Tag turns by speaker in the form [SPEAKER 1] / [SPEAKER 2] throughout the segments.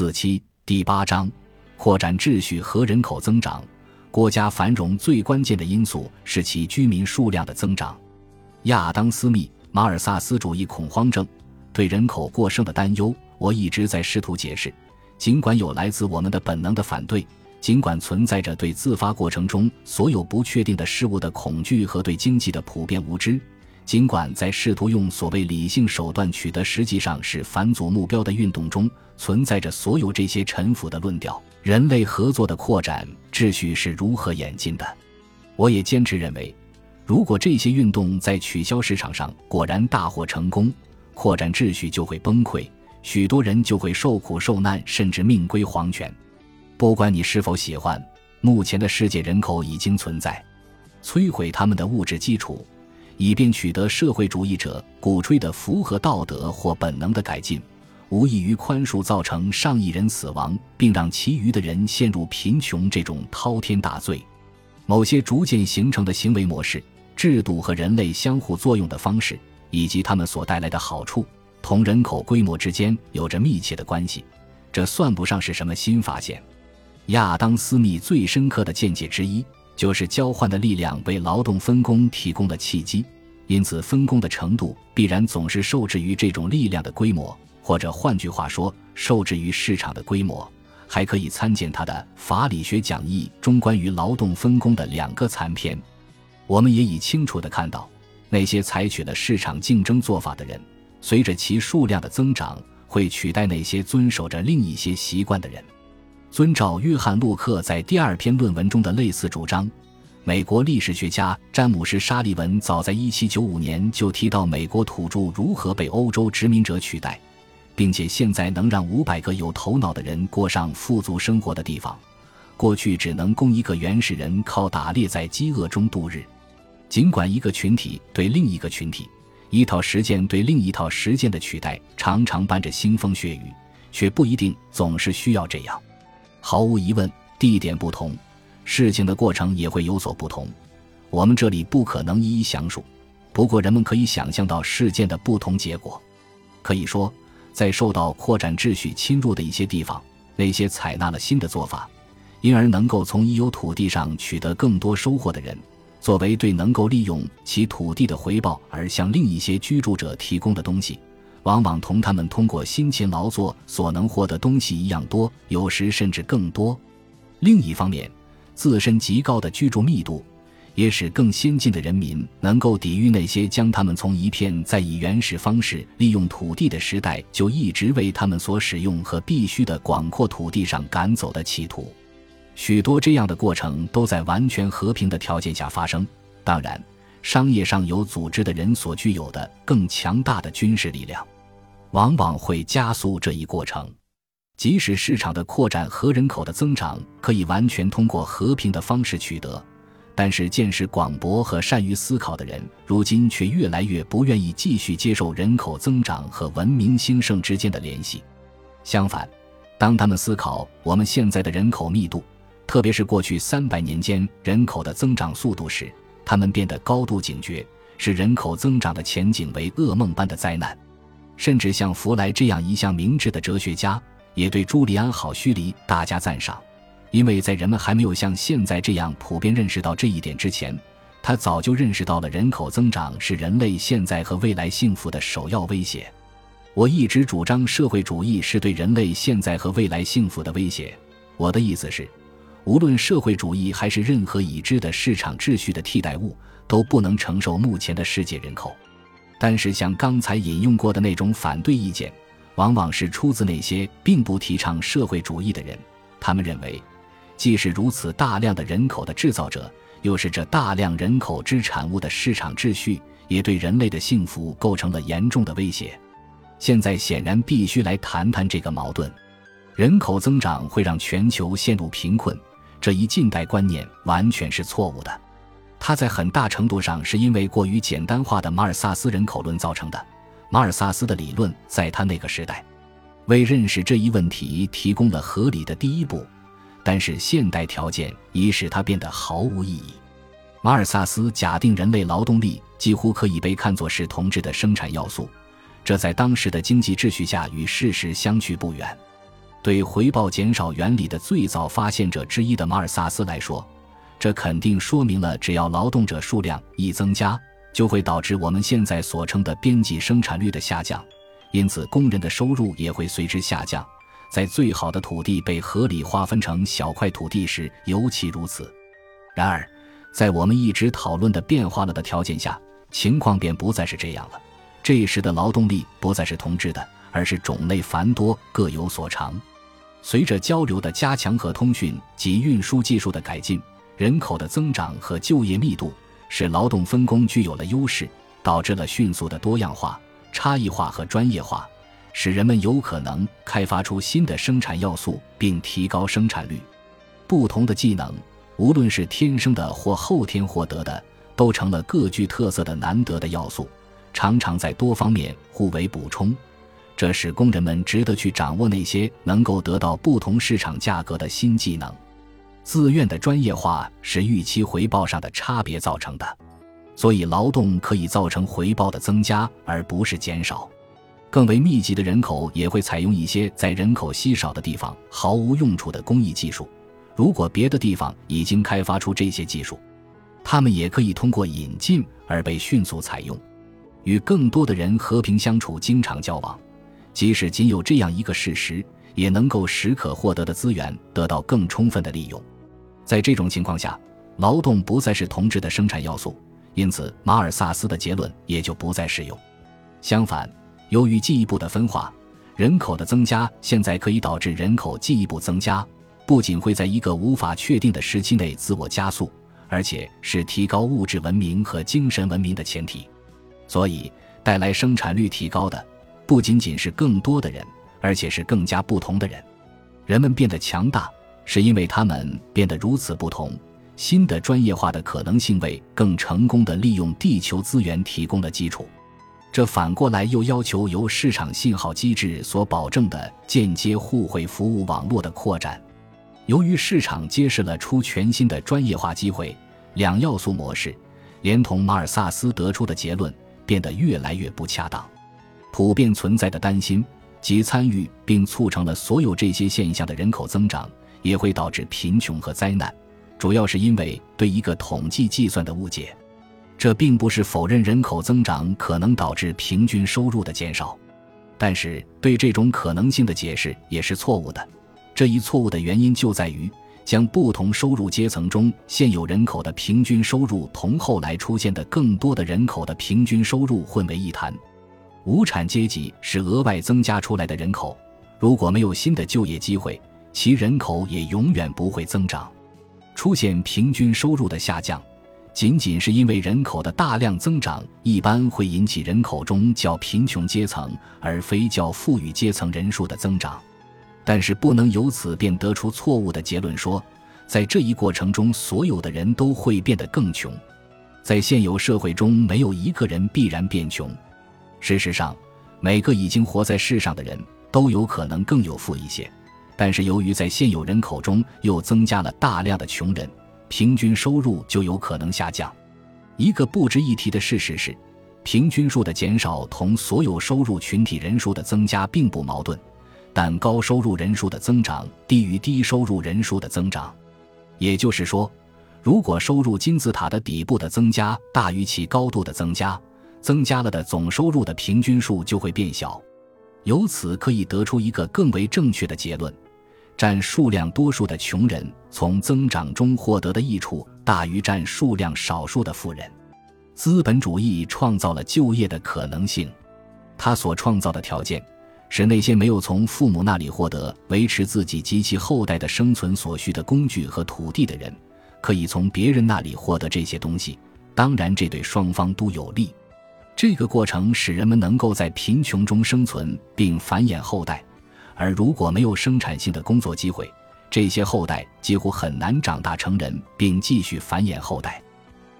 [SPEAKER 1] 四七第八章，扩展秩序和人口增长。国家繁荣最关键的因素是其居民数量的增长。亚当·斯密，马尔萨斯主义恐慌症，对人口过剩的担忧。我一直在试图解释，尽管有来自我们的本能的反对，尽管存在着对自发过程中所有不确定的事物的恐惧和对经济的普遍无知。尽管在试图用所谓理性手段取得实际上是反祖目标的运动中存在着所有这些陈腐的论调，人类合作的扩展秩序是如何演进的？我也坚持认为，如果这些运动在取消市场上果然大获成功，扩展秩序就会崩溃，许多人就会受苦受难，甚至命归黄泉。不管你是否喜欢，目前的世界人口已经存在，摧毁他们的物质基础。以便取得社会主义者鼓吹的符合道德或本能的改进，无异于宽恕造成上亿人死亡并让其余的人陷入贫穷这种滔天大罪。某些逐渐形成的行为模式、制度和人类相互作用的方式，以及它们所带来的好处，同人口规模之间有着密切的关系。这算不上是什么新发现。亚当·斯密最深刻的见解之一。就是交换的力量为劳动分工提供了契机，因此分工的程度必然总是受制于这种力量的规模，或者换句话说，受制于市场的规模。还可以参见他的《法理学讲义》中关于劳动分工的两个残篇。我们也已清楚地看到，那些采取了市场竞争做法的人，随着其数量的增长，会取代那些遵守着另一些习惯的人。遵照约翰·洛克在第二篇论文中的类似主张，美国历史学家詹姆斯·沙利文早在1795年就提到美国土著如何被欧洲殖民者取代，并且现在能让500个有头脑的人过上富足生活的地方，过去只能供一个原始人靠打猎在饥饿中度日。尽管一个群体对另一个群体、一套实践对另一套实践的取代常常伴着腥风血雨，却不一定总是需要这样。毫无疑问，地点不同，事情的过程也会有所不同。我们这里不可能一一详述，不过人们可以想象到事件的不同结果。可以说，在受到扩展秩序侵入的一些地方，那些采纳了新的做法，因而能够从已有土地上取得更多收获的人，作为对能够利用其土地的回报而向另一些居住者提供的东西。往往同他们通过辛勤劳作所能获得东西一样多，有时甚至更多。另一方面，自身极高的居住密度，也使更先进的人民能够抵御那些将他们从一片在以原始方式利用土地的时代就一直为他们所使用和必须的广阔土地上赶走的企图。许多这样的过程都在完全和平的条件下发生。当然。商业上有组织的人所具有的更强大的军事力量，往往会加速这一过程。即使市场的扩展和人口的增长可以完全通过和平的方式取得，但是见识广博和善于思考的人，如今却越来越不愿意继续接受人口增长和文明兴盛之间的联系。相反，当他们思考我们现在的人口密度，特别是过去三百年间人口的增长速度时，他们变得高度警觉，视人口增长的前景为噩梦般的灾难。甚至像弗莱这样一向明智的哲学家，也对朱利安·好胥黎大加赞赏，因为在人们还没有像现在这样普遍认识到这一点之前，他早就认识到了人口增长是人类现在和未来幸福的首要威胁。我一直主张社会主义是对人类现在和未来幸福的威胁。我的意思是。无论社会主义还是任何已知的市场秩序的替代物，都不能承受目前的世界人口。但是，像刚才引用过的那种反对意见，往往是出自那些并不提倡社会主义的人。他们认为，既是如此大量的人口的制造者，又是这大量人口之产物的市场秩序，也对人类的幸福构成了严重的威胁。现在显然必须来谈谈这个矛盾：人口增长会让全球陷入贫困。这一近代观念完全是错误的，它在很大程度上是因为过于简单化的马尔萨斯人口论造成的。马尔萨斯的理论在他那个时代为认识这一问题提供了合理的第一步，但是现代条件已使它变得毫无意义。马尔萨斯假定人类劳动力几乎可以被看作是同质的生产要素，这在当时的经济秩序下与事实相去不远。对回报减少原理的最早发现者之一的马尔萨斯来说，这肯定说明了，只要劳动者数量一增加，就会导致我们现在所称的边际生产率的下降，因此工人的收入也会随之下降。在最好的土地被合理划分成小块土地时，尤其如此。然而，在我们一直讨论的变化了的条件下，情况便不再是这样了。这时的劳动力不再是同质的，而是种类繁多，各有所长。随着交流的加强和通讯及运输技术的改进，人口的增长和就业密度使劳动分工具有了优势，导致了迅速的多样化、差异化和专业化，使人们有可能开发出新的生产要素并提高生产率。不同的技能，无论是天生的或后天获得的，都成了各具特色的难得的要素，常常在多方面互为补充。这使工人们值得去掌握那些能够得到不同市场价格的新技能。自愿的专业化是预期回报上的差别造成的，所以劳动可以造成回报的增加而不是减少。更为密集的人口也会采用一些在人口稀少的地方毫无用处的工艺技术。如果别的地方已经开发出这些技术，他们也可以通过引进而被迅速采用。与更多的人和平相处，经常交往。即使仅有这样一个事实，也能够使可获得的资源得到更充分的利用。在这种情况下，劳动不再是同质的生产要素，因此马尔萨斯的结论也就不再适用。相反，由于进一步的分化，人口的增加现在可以导致人口进一步增加，不仅会在一个无法确定的时期内自我加速，而且是提高物质文明和精神文明的前提。所以，带来生产率提高的。不仅仅是更多的人，而且是更加不同的人。人们变得强大，是因为他们变得如此不同。新的专业化的可能性为更成功的利用地球资源提供了基础。这反过来又要求由市场信号机制所保证的间接互惠服务网络的扩展。由于市场揭示了出全新的专业化机会，两要素模式，连同马尔萨斯得出的结论，变得越来越不恰当。普遍存在的担心，即参与并促成了所有这些现象的人口增长，也会导致贫穷和灾难，主要是因为对一个统计计算的误解。这并不是否认人口增长可能导致平均收入的减少，但是对这种可能性的解释也是错误的。这一错误的原因就在于将不同收入阶层中现有人口的平均收入同后来出现的更多的人口的平均收入混为一谈。无产阶级是额外增加出来的人口，如果没有新的就业机会，其人口也永远不会增长。出现平均收入的下降，仅仅是因为人口的大量增长一般会引起人口中较贫穷阶层而非较富裕阶层人数的增长。但是不能由此便得出错误的结论，说在这一过程中所有的人都会变得更穷。在现有社会中，没有一个人必然变穷。事实上，每个已经活在世上的人都有可能更有富一些，但是由于在现有人口中又增加了大量的穷人，平均收入就有可能下降。一个不值一提的事实是，平均数的减少同所有收入群体人数的增加并不矛盾，但高收入人数的增长低于低收入人数的增长。也就是说，如果收入金字塔的底部的增加大于其高度的增加。增加了的总收入的平均数就会变小，由此可以得出一个更为正确的结论：占数量多数的穷人从增长中获得的益处大于占数量少数的富人。资本主义创造了就业的可能性，它所创造的条件使那些没有从父母那里获得维持自己及其后代的生存所需的工具和土地的人，可以从别人那里获得这些东西。当然，这对双方都有利。这个过程使人们能够在贫穷中生存并繁衍后代，而如果没有生产性的工作机会，这些后代几乎很难长大成人并继续繁衍后代。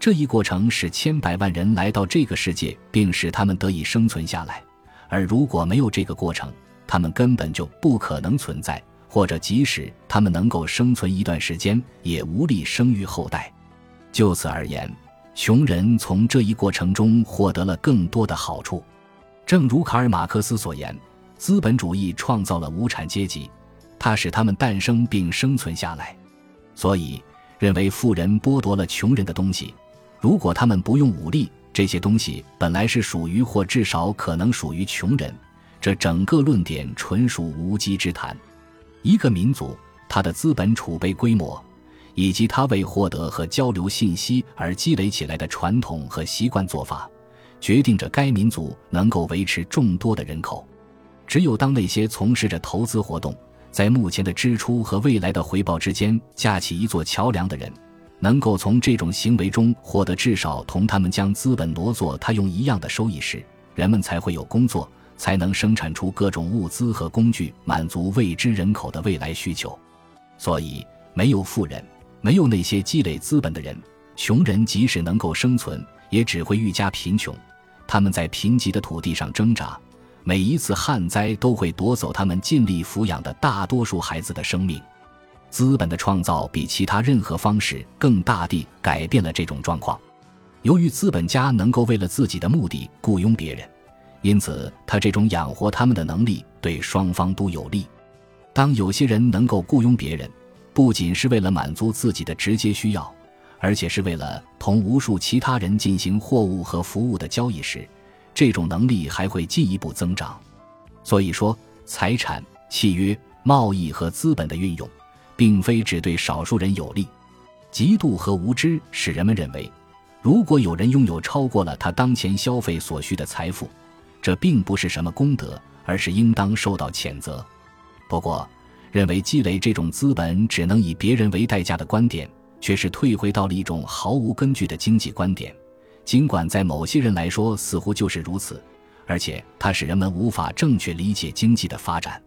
[SPEAKER 1] 这一过程使千百万人来到这个世界，并使他们得以生存下来，而如果没有这个过程，他们根本就不可能存在，或者即使他们能够生存一段时间，也无力生育后代。就此而言。穷人从这一过程中获得了更多的好处，正如卡尔马克思所言：资本主义创造了无产阶级，它使他们诞生并生存下来。所以，认为富人剥夺了穷人的东西，如果他们不用武力，这些东西本来是属于或至少可能属于穷人。这整个论点纯属无稽之谈。一个民族，它的资本储备规模，以及他为获得和交流信息而积累起来的传统和习惯做法，决定着该民族能够维持众多的人口。只有当那些从事着投资活动，在目前的支出和未来的回报之间架起一座桥梁的人，能够从这种行为中获得至少同他们将资本挪作他用一样的收益时，人们才会有工作。才能生产出各种物资和工具，满足未知人口的未来需求。所以，没有富人，没有那些积累资本的人，穷人即使能够生存，也只会愈加贫穷。他们在贫瘠的土地上挣扎，每一次旱灾都会夺走他们尽力抚养的大多数孩子的生命。资本的创造比其他任何方式更大地改变了这种状况。由于资本家能够为了自己的目的雇佣别人。因此，他这种养活他们的能力对双方都有利。当有些人能够雇佣别人，不仅是为了满足自己的直接需要，而且是为了同无数其他人进行货物和服务的交易时，这种能力还会进一步增长。所以说，财产、契约、贸易和资本的运用，并非只对少数人有利。嫉妒和无知使人们认为，如果有人拥有超过了他当前消费所需的财富，这并不是什么功德，而是应当受到谴责。不过，认为积累这种资本只能以别人为代价的观点，却是退回到了一种毫无根据的经济观点。尽管在某些人来说似乎就是如此，而且它使人们无法正确理解经济的发展。